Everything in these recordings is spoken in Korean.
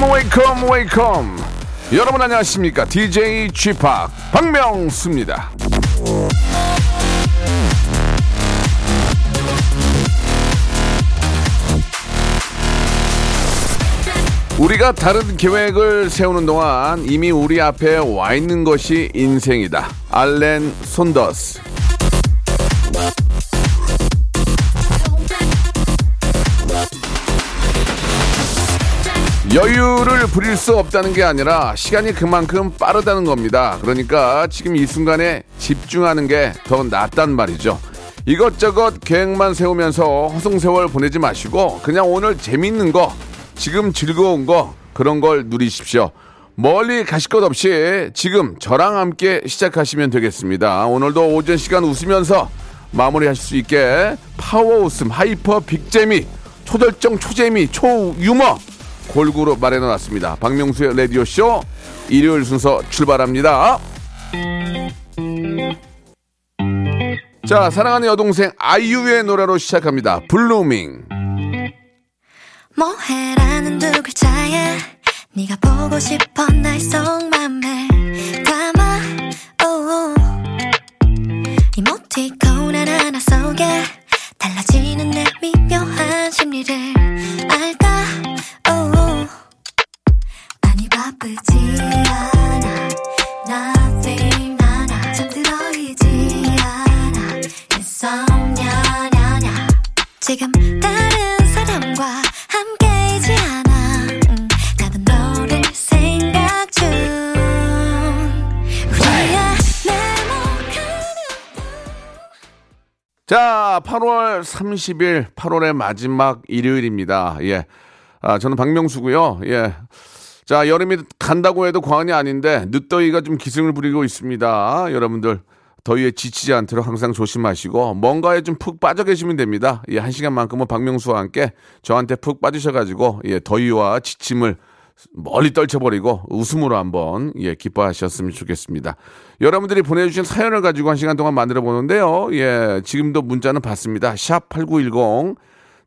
wake up wake up wake up 여러분 안녕하십니까? DJ p 박명수입니다. 우리가 다른 계획을 세우는 동안 이미 우리 앞에 와 있는 것이 인생이다. 알렌 손더스 여유를 부릴 수 없다는 게 아니라 시간이 그만큼 빠르다는 겁니다. 그러니까 지금 이 순간에 집중하는 게 더 낫단 말이죠. 이것저것 계획만 세우면서 허송세월 보내지 마시고 그냥 오늘 재밌는 거, 지금 즐거운 거 그런 걸 누리십시오. 멀리 가실 것 없이 지금 저랑 함께 시작하시면 되겠습니다. 오늘도 오전 시간 웃으면서 마무리하실 수 있게 파워 웃음, hyper big재미, 초절정 초재미, 초유머 골고루 마련해놨습니다. 박명수의 라디오쇼 일요일 순서 출발합니다. 자, 사랑하는 여동생 아이유의 노래로 시작합니다. Blueming. 뭐해라는 두 글자에 네가 보고 싶어 30일, 8월의 마지막 일요일입니다. 예. 아, 저는 박명수고요. 예. 자, 여름이 간다고 해도 과언이 아닌데 늦더위가 좀 기승을 부리고 있습니다. 여러분들 더위에 지치지 않도록 항상 조심하시고 뭔가에 좀 푹 빠져 계시면 됩니다. 예, 한 시간만큼은 박명수와 함께 저한테 푹 빠지셔가지고 예, 더위와 지침을 멀리 떨쳐버리고 웃음으로 한번 예 기뻐하셨으면 좋겠습니다. 여러분들이 보내주신 사연을 가지고 한 시간 동안 만들어 보는데요. 예 지금도 문자는 받습니다. 샵 #8910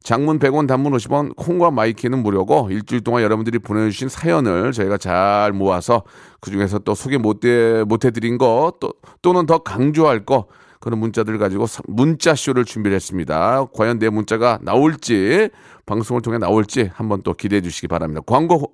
장문 100원, 단문 50원, 콩과 My K는 무료고 일주일 동안 여러분들이 보내주신 사연을 저희가 잘 모아서 그 중에서 또 소개 못해 못해드린 거 또 또는 더 강조할 거 그런 문자들 가지고 사- 문자 쇼를 준비를 했습니다. 과연 내 문자가 나올지 방송을 통해 나올지 한번 또 기대해 주시기 바랍니다. 광고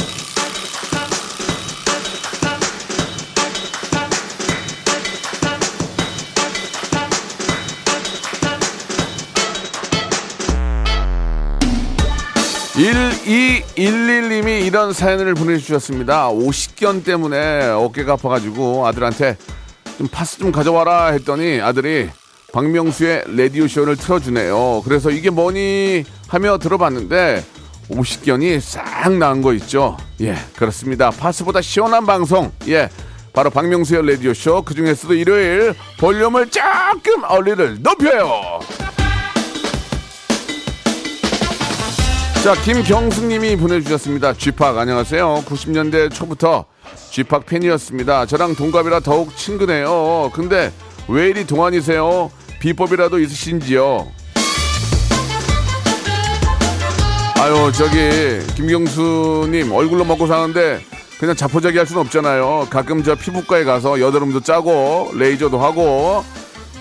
1211님이 이런 사연을 보내주셨습니다. 50견 때문에 어깨가 아파가지고 아들한테 좀 파스 좀 가져와라 했더니 아들이 박명수의 라디오쇼를 틀어주네요. 그래서 이게 뭐니 하며 들어봤는데 50견이 싹 나은 거 있죠. 예, 그렇습니다. 파스보다 시원한 방송. 예, 바로 박명수의 라디오쇼. 그 중에서도 일요일 볼륨을 조금 얼리를 높여요. 자, 김경숙님이 보내주셨습니다. 쥐팍 안녕하세요. 90년대 초부터 쥐팍 팬이었습니다. 저랑 동갑이라 더욱 친근해요. 근데 왜 이리 동안이세요? 비법이라도 있으신지요? 아유, 저기 김경수님 얼굴로 먹고 사는데 그냥 자포자기 할 수는 없잖아요. 가끔 저 피부과에 가서 여드름도 짜고 레이저도 하고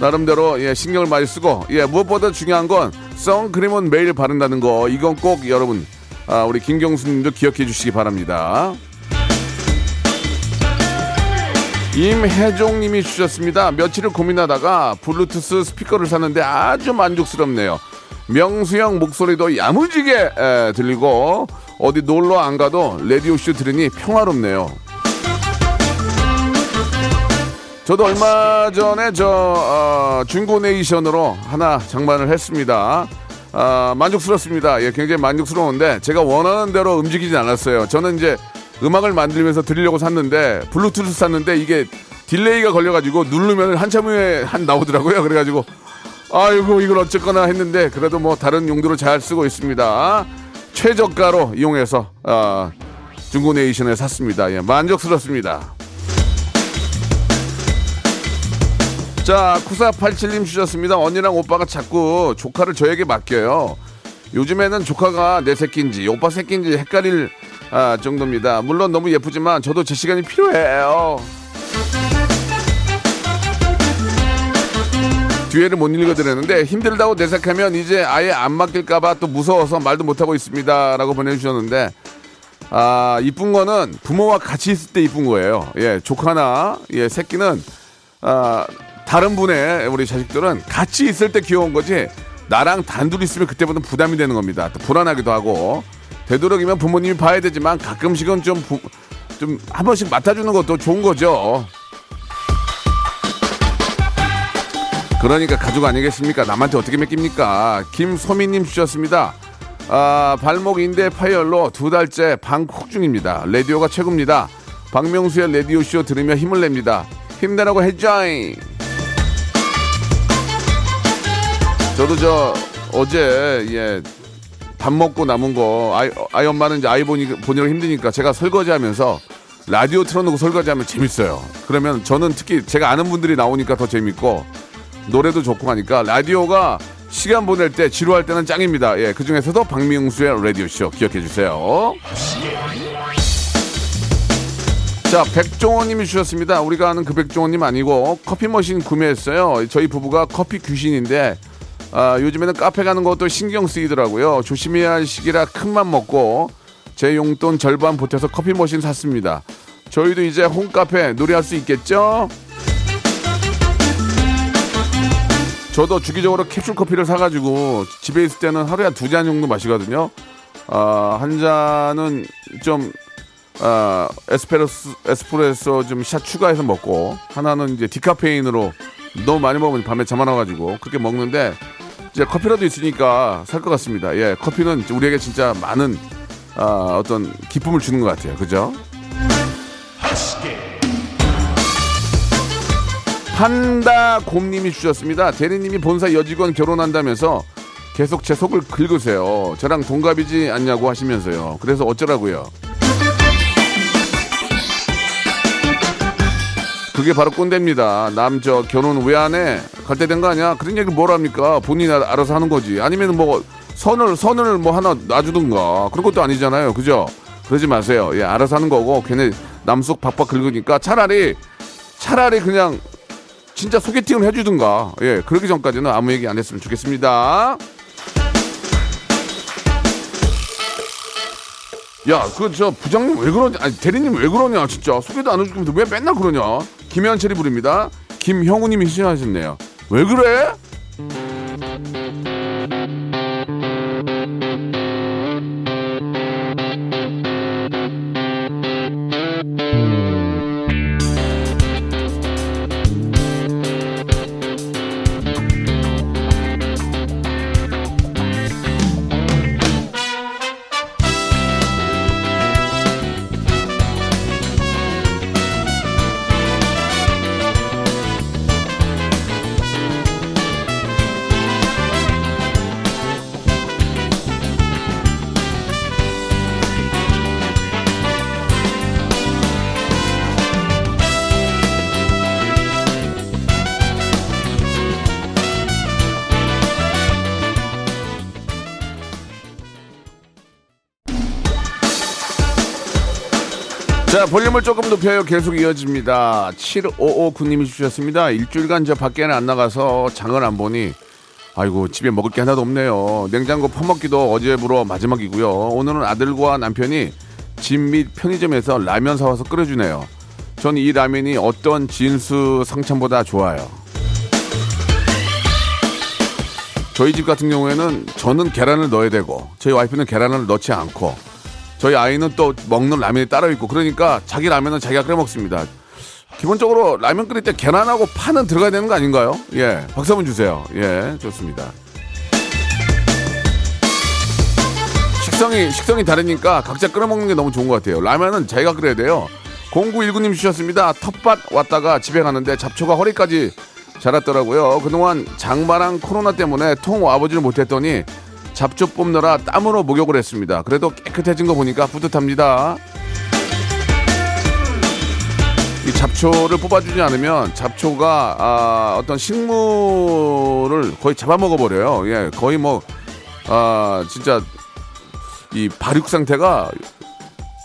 나름대로 예, 신경을 많이 쓰고 예, 무엇보다 중요한 건 선크림은 매일 바른다는 거 이건 꼭 여러분 아, 우리 김경수님도 기억해 주시기 바랍니다. 임혜종님이 주셨습니다. 며칠을 고민하다가 블루투스 스피커를 샀는데 아주 만족스럽네요. 명수형 목소리도 야무지게 에, 들리고 어디 놀러 안 가도 라디오 쇼 들으니 평화롭네요. 저도 얼마 전에 저 어, 중고네이션으로 하나 장만을 했습니다. 아, 만족스럽습니다. 예, 굉장히 만족스러운데 제가 원하는 대로 움직이진 않았어요. 저는 이제 음악을 만들면서 들으려고 샀는데 블루투스 샀는데 이게 delay가 걸려가지고 누르면 한참 후에 한 나오더라고요. 그래가지고 아이고 이걸 어쨌거나 했는데 그래도 뭐 다른 용도로 잘 쓰고 있습니다. 최저가로 이용해서 아, 중고네이션에 샀습니다. 예, 만족스럽습니다. 자, 9487님 주셨습니다. 언니랑 오빠가 자꾸 조카를 저에게 맡겨요. 요즘에는 조카가 내 새끼인지 오빠 새끼인지 헷갈릴 아, 정도입니다. 물론 너무 예쁘지만 저도 제 시간이 필요해요. 뒤에를 못 읽어드렸는데 힘들다고 내색하면 이제 아예 안 맡길까봐 또 무서워서 말도 못하고 있습니다. 라고 보내주셨는데 아, 이쁜 거는 부모와 같이 있을 때 이쁜 거예요. 예, 조카나, 예, 새끼는, 아, 다른 분의 우리 자식들은 같이 있을 때 귀여운 거지, 나랑 단둘이 있으면 그때부터 부담이 되는 겁니다. 또 불안하기도 하고, 되도록이면 부모님이 봐야 되지만 가끔씩은 좀, 부, 좀, 한 번씩 맡아주는 것도 좋은 거죠. 그러니까 가족 아니겠습니까? 남한테 어떻게 맡깁니까? 김소민님 주셨습니다. 아, 발목 인대 파열로 두 달째 방콕 중입니다. 라디오가 최고입니다. 박명수의 라디오 쇼 들으며 힘을 냅니다. 힘내라고 해줘잉! 저도 저 어제 예, 밥 먹고 남은 거 아이, 아이 엄마는 이제 아이 보니, 보느라 힘드니까 제가 설거지 하면서 라디오 틀어놓고 설거지 하면 재밌어요. 그러면 저는 특히 제가 아는 분들이 나오니까 더 재밌고 노래도 좋고 하니까 라디오가 시간 보낼 때 지루할 때는 짱입니다. 예, 그 중에서도 박명수의 라디오 쇼 기억해 주세요. 자, 백종원님이 주셨습니다. 우리가 아는 그 백종원님 아니고 커피 머신 구매했어요. 저희 부부가 커피 귀신인데 아, 요즘에는 카페 가는 것도 신경 쓰이더라고요. 조심해야 할 시기라 큰맘 먹고 제 용돈 절반 보태서 커피 머신 샀습니다. 저희도 이제 홈카페 노래할 수 있겠죠? 저도 주기적으로 캡슐 커피를 사가지고 집에 있을 때는 하루에 한 두 잔 정도 마시거든요. 아, 한 잔은 좀 아, 에스프레소 좀 샷 추가해서 먹고 하나는 이제 디카페인으로 너무 많이 먹으면 밤에 잠 안 와가지고 그렇게 먹는데 이제 커피라도 있으니까 살 것 같습니다. 예, 커피는 우리에게 진짜 많은 아, 어떤 기쁨을 주는 것 같아요. 그죠? 판다곰님이 주셨습니다. 대리님이 본사 여직원 결혼한다면서 계속 제 속을 긁으세요. 저랑 동갑이지 않냐고 하시면서요. 그래서 어쩌라고요? 그게 바로 꼰대입니다. 남 저 결혼 왜 안 해? 갈 때 된 거 아니야? 그런 얘기 뭘 합니까? 본인이 알- 알아서 하는 거지. 아니면 뭐 선을 선을 뭐 하나 놔주든가 그런 것도 아니잖아요. 그죠? 그러지 마세요. 예, 알아서 하는 거고 괜히 남속 박박 긁으니까 차라리 차라리 그냥 진짜 소개팅을 해주든가. 예, 그러기 전까지는 아무 얘기 안 했으면 좋겠습니다. 야, 그 저 부장님 왜 그러냐? 아니 대리님 왜 그러냐? 진짜 소개도 안 해주면서 왜 맨날 그러냐? 김현철이 부릅니다. 김형우님이 신청하셨네요. 왜 그래? 자, 볼륨을 조금 높여요. 계속 이어집니다. 7559님이 주셨습니다. 일주일간 저 밖에는 안 나가서 장을 안 보니 아이고 집에 먹을 게 하나도 없네요. 냉장고 퍼먹기도 어제부로 마지막이고요. 오늘은 아들과 남편이 집 및 편의점에서 라면 사와서 끓여주네요. 전 이 라면이 어떤 진수 상찬보다 좋아요. 저희 집 같은 경우에는 저는 계란을 넣어야 되고 저희 와이프는 계란을 넣지 않고 저희 아이는 또 먹는 라면이 따로 있고 그러니까 자기 라면은 자기가 끓여 먹습니다. 기본적으로 라면 끓일 때 계란하고 파는 들어가야 되는 거 아닌가요? 예, 박수 한번 주세요. 예, 좋습니다. 식성이 식성이 다르니까 각자 끓여 먹는 게 너무 좋은 것 같아요. 라면은 자기가 끓여야 돼요. 0919님 주셨습니다. 텃밭 왔다가 집에 가는데 잡초가 허리까지 자랐더라고요. 그동안 장마랑 코로나 때문에 통 와보지를 못했더니 잡초 뽑느라 땀으로 목욕을 했습니다. 그래도 깨끗해진 거 보니까 뿌듯합니다. 이 잡초를 뽑아주지 않으면 잡초가 아, 어떤 식물을 거의 잡아먹어 버려요. 예, 거의 뭐 아, 진짜 이 발육 상태가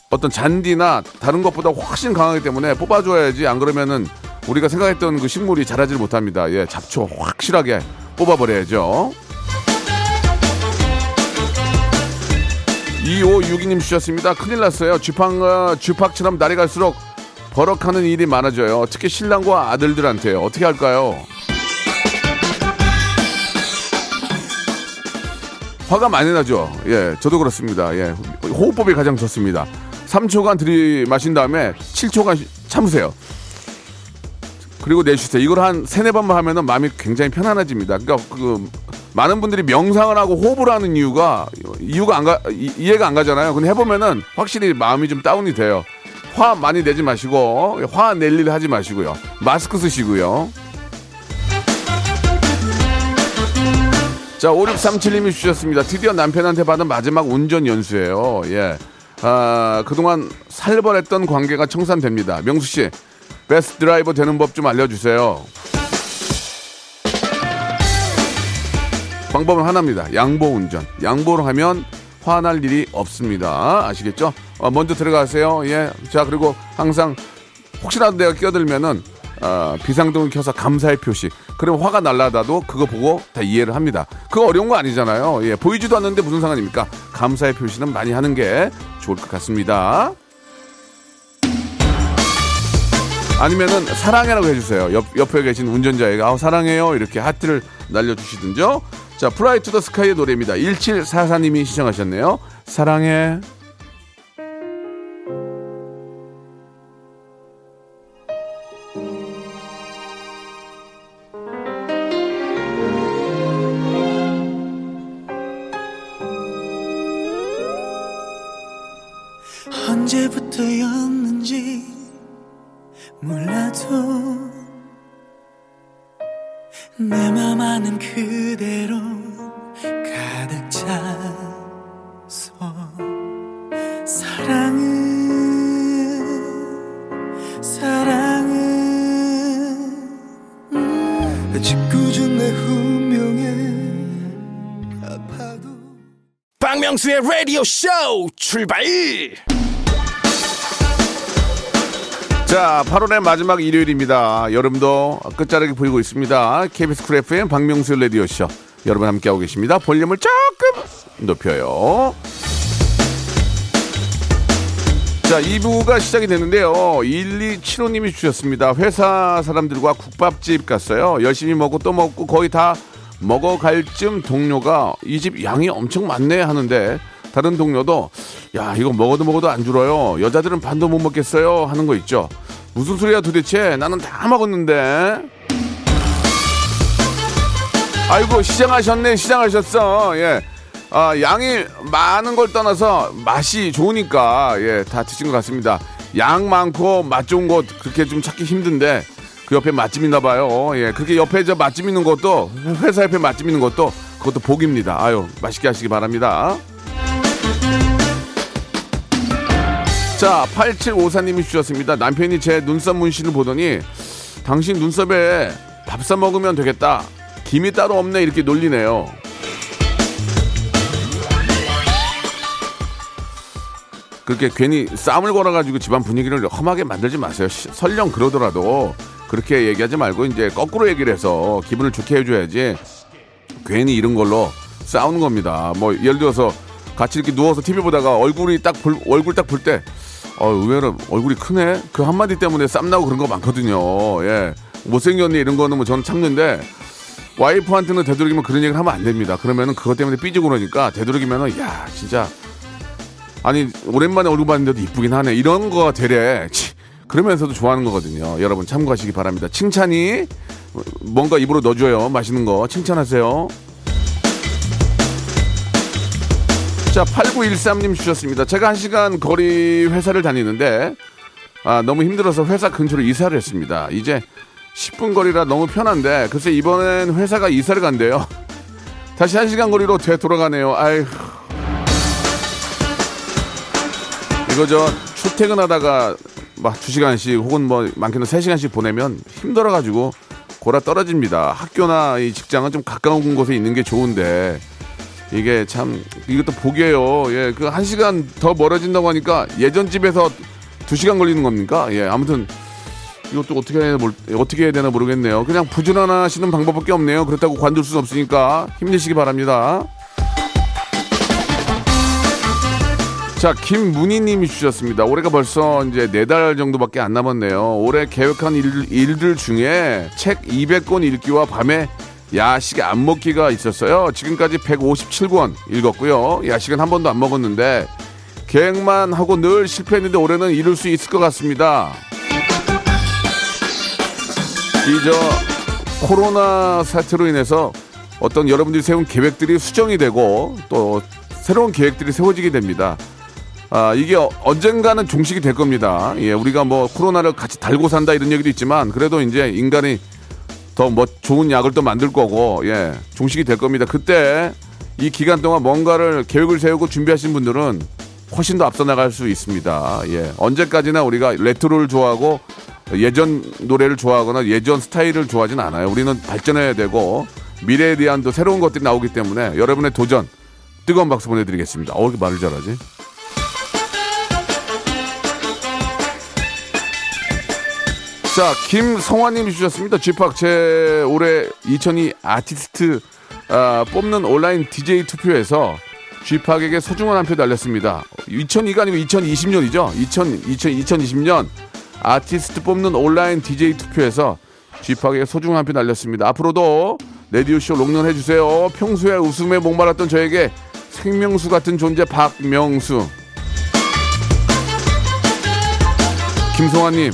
어떤 잔디나 다른 것보다 훨씬 강하기 때문에 뽑아줘야지 안 그러면은 우리가 생각했던 그 식물이 자라질 못합니다. 예, 잡초 확실하게 뽑아버려야죠. 2562님 주셨습니다. 큰일 났어요. 쥐팡, 어, 쥐팍처럼 날이 갈수록 버럭하는 일이 많아져요. 특히 신랑과 아들들한테 어떻게 할까요? 화가 많이 나죠. 예, 저도 그렇습니다. 예, 호흡법이 가장 좋습니다. 3초간 들이마신 다음에 7초간 참으세요. 그리고 내쉬세요. 이걸 한 세네 번만 하면은 마음이 굉장히 편안해집니다. 그러니까 그 많은 분들이 명상을 하고 호흡을 하는 이유가 이유가 안 가, 이- 이해가 안 가잖아요. 근데 해보면은 확실히 마음이 좀 다운이 돼요. 화 많이 내지 마시고 화 낼 일 하지 마시고요. 마스크 쓰시고요. 자, 5637님이 주셨습니다. 드디어 남편한테 받은 마지막 운전 연수예요. 예. 아, 그동안 살벌했던 관계가 청산됩니다. 명수 씨, 베스트 드라이버 되는 법 좀 알려주세요. 방법은 하나입니다. 양보 운전. 양보를 하면 화날 일이 없습니다. 아시겠죠? 어, 먼저 들어가세요. 예. 자, 그리고 항상 혹시라도 내가 끼어들면은 어, 비상등을 켜서 감사의 표시. 그러면 화가 날라다도 그거 보고 다 이해를 합니다. 그거 어려운 거 아니잖아요. 예, 보이지도 않는데 무슨 상관입니까? 감사의 표시는 많이 하는 게 좋을 것 같습니다. 아니면은 사랑해라고 해주세요. 옆, 옆에 계신 운전자에게 아 사랑해요 이렇게 하트를 날려주시든죠. 자 Fly to the Sky의 노래입니다. 1744님이 시청하셨네요. 사랑해. 짓궂은 내 운명에 아파도 박명수의 라디오 쇼 출발 자 8월의 마지막 일요일입니다. 여름도 끝자락이 보이고 있습니다. KBS Cool FM 박명수 레디오 쇼 여러분 함께하고 계십니다. 볼륨을 조금 높여요. 자, 2부가 시작이 되는데요. 1275님이 주셨습니다. 회사 사람들과 국밥집 갔어요. 열심히 먹고 또 먹고 거의 다 먹어갈 쯤 동료가 이 집 양이 엄청 많네 하는데 다른 동료도 야, 이거 먹어도 먹어도 안 줄어요. 여자들은 반도 못 먹겠어요. 하는 거 있죠. 무슨 소리야 도대체? 나는 다 먹었는데. 아이고, 시장하셨네, 시장하셨어. 예. 아, 양이 많은 걸 떠나서 맛이 좋으니까 예, 다 드신 것 같습니다. 양 많고 맛 좋은 곳 그렇게 좀 찾기 힘든데 그 옆에 맛집 있나 봐요. 예, 그렇게 옆에 저 맛집 있는 것도 회사 옆에 맛집 있는 것도 그것도 복입니다. 아유, 맛있게 하시기 바랍니다. 자, 8754님이 주셨습니다. 남편이 제 눈썹 문신을 보더니 당신 눈썹에 밥사 먹으면 되겠다. 김이 따로 없네 이렇게 놀리네요. 그렇게 괜히 싸움을 걸어가지고 집안 분위기를 험하게 만들지 마세요. 시- 설령 그러더라도 그렇게 얘기하지 말고 이제 거꾸로 얘기를 해서 기분을 좋게 해줘야지 괜히 이런 걸로 싸우는 겁니다. 뭐 예를 들어서 같이 이렇게 누워서 TV 보다가 얼굴이 딱 볼, 얼굴 딱 볼 때 어, 의외로 얼굴이 크네? 그 한마디 때문에 쌈나고 그런 거 많거든요. 예. 못생겼네 이런 거는 뭐 저는 참는데 와이프한테는 되도록이면 그런 얘기를 하면 안 됩니다. 그러면은 그것 때문에 삐지고 그러니까 되도록이면은 야 진짜 아니 오랜만에 얼굴 봤는데도 이쁘긴 하네 이런 거 되래 치, 그러면서도 좋아하는 거거든요. 여러분 참고하시기 바랍니다. 칭찬이 뭔가 입으로 넣어줘요. 맛있는 거 칭찬하세요. 자, 8913님 주셨습니다. 제가 한 시간 거리 회사를 다니는데 아, 너무 힘들어서 회사 근처로 이사를 했습니다. 이제 10분 거리라 너무 편한데 글쎄 이번엔 회사가 이사를 간대요. 다시 한 시간 거리로 되 돌아가네요. 아휴. 이거 저 출퇴근하다가 막 2시간씩 혹은 뭐 많게는 3시간씩 보내면 힘들어가지고 골아 떨어집니다. 학교나 이 직장은 좀 가까운 곳에 있는 게 좋은데 이게 참 이것도 복이에요. 예, 그 한 시간 더 멀어진다고 하니까 예전 집에서 2시간 걸리는 겁니까? 예, 아무튼 이것도 어떻게 해야, 몰- 어떻게 해야 되나 모르겠네요. 그냥 부지런하시는 방법밖에 없네요. 그렇다고 관둘 수는 없으니까 힘내시기 바랍니다. 자, 김문희님이 주셨습니다. 올해가 벌써 이제 네 달 정도밖에 안 남았네요. 올해 계획한 일, 일들 중에 책 200권 읽기와 밤에 야식 안 먹기가 있었어요. 지금까지 157권 읽었고요. 야식은 한 번도 안 먹었는데 계획만 하고 늘 실패했는데 올해는 이룰 수 있을 것 같습니다. 이 저 코로나 사태로 인해서 어떤 여러분들이 세운 계획들이 수정이 되고 또 새로운 계획들이 세워지게 됩니다. 아, 이게 어- 언젠가는 종식이 될 겁니다. 예, 우리가 뭐 코로나를 같이 달고 산다 이런 얘기도 있지만 그래도 이제 인간이 더 뭐 좋은 약을 또 만들 거고 예, 종식이 될 겁니다. 그때 이 기간 동안 뭔가를 계획을 세우고 준비하신 분들은 훨씬 더 앞서 나갈 수 있습니다. 예, 언제까지나 우리가 레트로를 좋아하고 예전 노래를 좋아하거나 예전 스타일을 좋아하진 않아요. 우리는 발전해야 되고 미래에 대한 또 새로운 것들이 나오기 때문에 여러분의 도전 뜨거운 박수 보내드리겠습니다. 어, 이렇게 말을 잘하지? 자, 김성화님이 주셨습니다. 쥐팍 제 올해 2002 아티스트 아, 뽑는 온라인 DJ 투표에서 쥐팍에게 소중한 한표 날렸습니다. 2002가 아니고 2020년이죠. 2000, 2000, 2020년 아티스트 뽑는 온라인 DJ 투표에서 쥐팍에게 소중한 한표 날렸습니다. 앞으로도 레디오쇼 롱런 해주세요. 평소에 웃음에 목말랐던 저에게 생명수 같은 존재 박명수. 김성화님,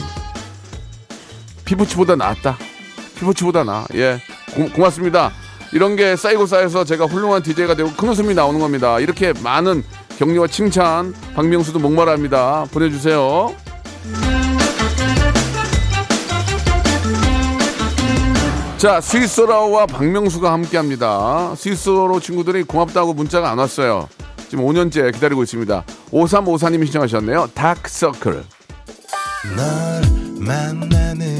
피부치보다 낫다. 피부치보다 나. 예. 고, 고맙습니다. 이런 게 쌓이고 쌓여서 제가 훌륭한 DJ가 되고 큰 웃음이 나오는 겁니다. 이렇게 많은 격려와 칭찬, 박명수도 목말합니다. 보내주세요. 자, 스위스로와 박명수가 함께 합니다. 스위스로 친구들이 고맙다고 문자가 안 왔어요. 지금 5년째 기다리고 있습니다. 5354님이 신청하셨네요. 다크서클. 널 만나느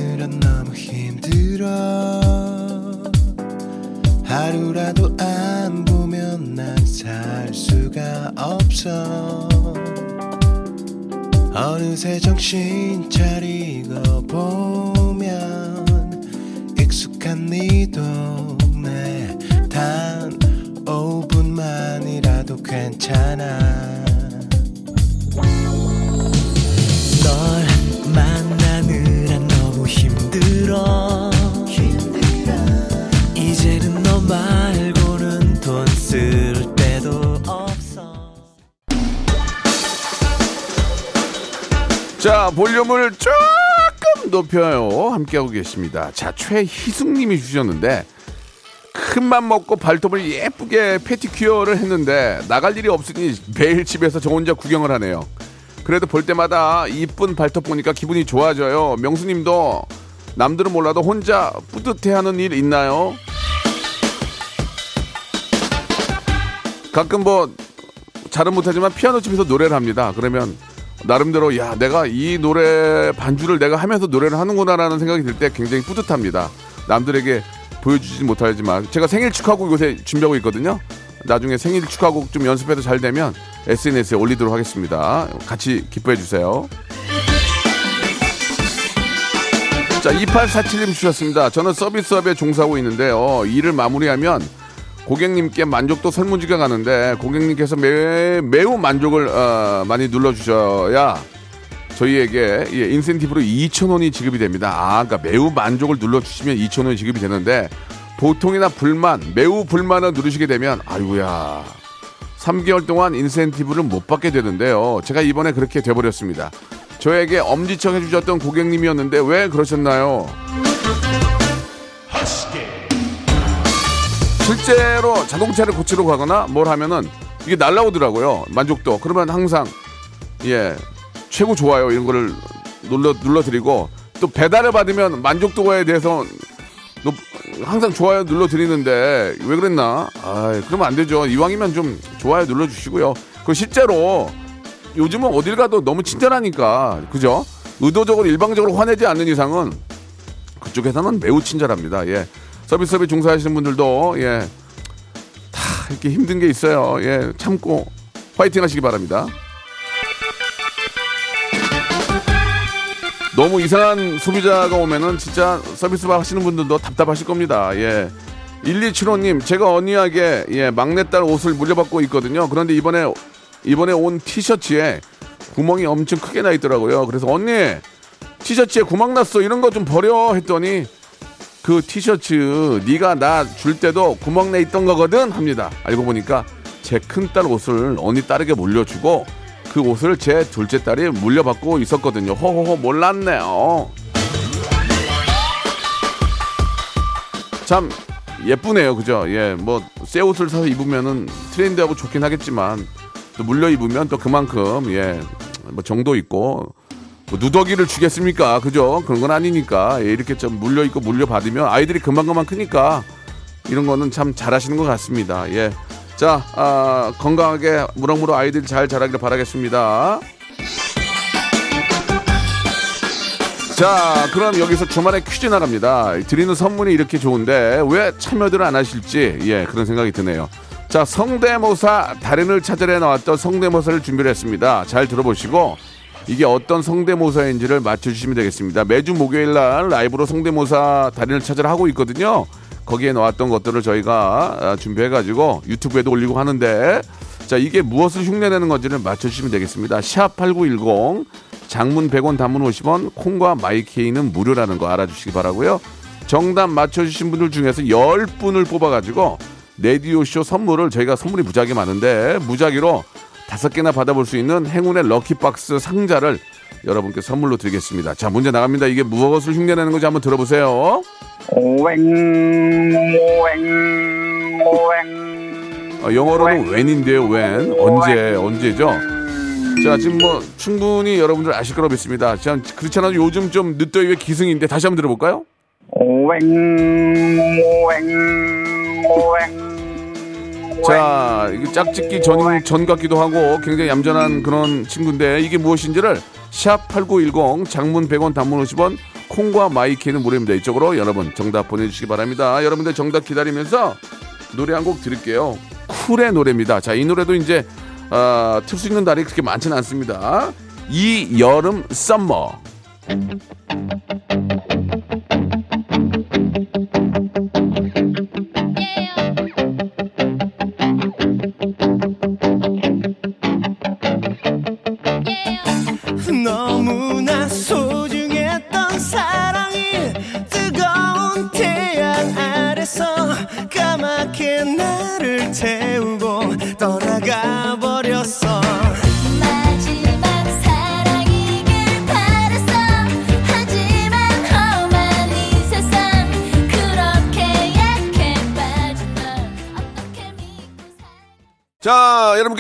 하루라도 안 보면 난 살 수가 없어. 어느새 정신 차리고 보면 익숙한 네 동네 단 5분만이라도 괜찮아 자, 볼륨을 조금 높여요. 함께하고 계십니다. 자, 최희숙님이 주셨는데, 큰맘 먹고 발톱을 예쁘게 패티큐어를 했는데, 나갈 일이 없으니 매일 집에서 저 혼자 구경을 하네요. 그래도 볼 때마다 이쁜 발톱 보니까 기분이 좋아져요. 명수님도 남들은 몰라도 혼자 뿌듯해하는 일 있나요? 가끔 뭐 잘은 못하지만 피아노 집에서 노래를 합니다. 그러면 나름대로 야 내가 이 노래 반주를 내가 하면서 노래를 하는구나라는 생각이 들 때 굉장히 뿌듯합니다. 남들에게 보여주지 못하지만 제가 생일 축하곡 요새 준비하고 있거든요. 나중에 생일 축하곡 좀 연습해서 잘 되면 SNS에 올리도록 하겠습니다. 같이 기뻐해 주세요. 자, 2847님 주셨습니다. 저는 서비스업에 종사하고 있는데요. 일을 마무리하면 고객님께 만족도 설문지가 가는데 고객님께서 매, 매우 만족을 어, 많이 눌러주셔야 저희에게 예, 인센티브로 2,000원이 지급이 됩니다. 아, 그러니까 매우 만족을 눌러주시면 2,000원이 지급이 되는데 보통이나 불만, 매우 불만을 누르시게 되면 아이고야 3개월 동안 인센티브를 못 받게 되는데요. 제가 이번에 그렇게 돼버렸습니다. 저에게 엄지척 해주셨던 고객님이었는데 왜 그러셨나요? 실제로 자동차를 고치러 가거나 뭘 하면은 이게 날라오더라고요. 만족도. 그러면 항상 예 최고 좋아요 이런 거를 눌러 눌러드리고 또 배달을 받으면 만족도에 대해서 높- 항상 좋아요 눌러드리는데 왜 그랬나? 아 그러면 안 되죠. 이왕이면 좀 좋아요 눌러주시고요. 그 실제로 요즘은 어딜 가도 너무 친절하니까 그죠? 의도적으로 일방적으로 화내지 않는 이상은 그쪽에서는 매우 친절합니다. 예. 서비스업에 종사하시는 분들도 예. 다 이렇게 힘든 게 있어요. 예. 참고 화이팅 하시기 바랍니다. 너무 이상한 소비자가 오면은 진짜 서비스업 하시는 분들도 답답하실 겁니다. 예. 1275님, 제가 언니에게 예, 막내딸 옷을 물려받고 있거든요. 그런데 이번에 이번에 온 티셔츠에 구멍이 엄청 크게 나 있더라고요. 그래서 언니 티셔츠에 구멍 났어 이런 거 좀 버려 했더니 그 티셔츠 네가 나 줄 때도 구멍 내 있던 거거든 합니다. 알고 보니까 제 큰딸 옷을 언니 딸에게 물려주고 그 옷을 제 둘째 딸이 물려받고 있었거든요. 호호호 몰랐네요. 참 예쁘네요, 그죠? 예, 뭐 새 옷을 사서 입으면은 트렌드하고 좋긴 하겠지만 또 물려 입으면 또 그만큼 예, 뭐 정도 있고 뭐 누더기를 주겠습니까? 그죠? 그런 건 아니니까 예, 이렇게 좀 물려 입고 물려 받으면 아이들이 금방 금방 크니까 이런 거는 참 잘하시는 것 같습니다. 예, 자 아, 건강하게 무럭무럭 아이들 잘 자라길 바라겠습니다. 자, 그럼 여기서 주말에 퀴즈 나갑니다. 드리는 선물이 이렇게 좋은데 왜 참여들 안 하실지 예 그런 생각이 드네요. 자, 성대모사 달인을 찾으러 나왔던 성대모사를 준비를 했습니다. 잘 들어보시고 이게 어떤 성대모사인지를 맞춰주시면 되겠습니다. 매주 목요일 날 라이브로 성대모사 달인을 찾으러 하고 있거든요. 거기에 나왔던 것들을 저희가 아, 준비해가지고 유튜브에도 올리고 하는데 자 이게 무엇을 흉내내는 건지를 맞춰주시면 되겠습니다. 샵 8910 장문 100원 단문 50원 콩과 마이케이는 무료라는 거 알아주시기 바라고요. 정답 맞춰주신 분들 중에서 10분을 뽑아가지고 레디오쇼 선물을 저희가 선물이 무지하게 많은데 무작위로 다섯 개나 받아볼 수 있는 행운의 럭키박스 상자를 여러분께 선물로 드리겠습니다. 자 문제 나갑니다. 이게 무엇을 흉내내는 건지 한번 들어보세요. 어, 영어로는 when인데요, when. 언제, 언제죠? 자, 지금 뭐 충분히 여러분들 아실 거라고 믿습니다. 자, 그렇지 않아도 요즘 좀 늦더위의 기승인데 다시 한번 들어볼까요? 자, 이게 짝짓기 전, 전 같기도 하고 굉장히 얌전한 그런 친구인데 이게 무엇인지를 샵 8910 장문 100원 단문 50원 콩과 My K는 무료입니다. 이쪽으로 여러분 정답 보내주시기 바랍니다. 여러분들 정답 기다리면서 노래 한 곡 드릴게요. 쿨의 노래입니다. 자, 이 노래도 이제 어, 틀수 있는 날이 그렇게 많지는 않습니다. 이 여름 summer.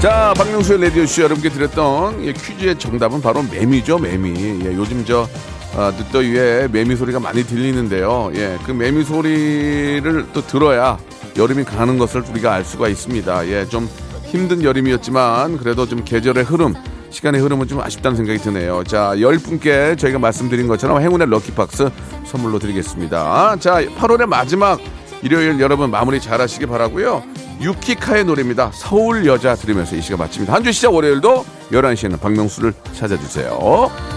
자, 박명수의 라디오쇼 여러분께 드렸던 예, 퀴즈의 정답은 바로 매미죠, 매미. 예, 요즘 저 아, 늦더위에 매미 소리가 많이 들리는데요. 예, 그 매미 소리를 또 들어야 여름이 가는 것을 우리가 알 수가 있습니다. 예, 좀 힘든 여름이었지만 그래도 좀 계절의 흐름, 시간의 흐름은 좀 아쉽다는 생각이 드네요. 자, 열 분께 저희가 말씀드린 것처럼 행운의 럭키박스 선물로 드리겠습니다. 자, 8월의 마지막 일요일 여러분 마무리 잘 하시기 바라고요 유키카의 노래입니다. 서울 여자 들으면서 이 시간 마칩니다. 한 주 시작 월요일도 11시에는 박명수를 찾아주세요.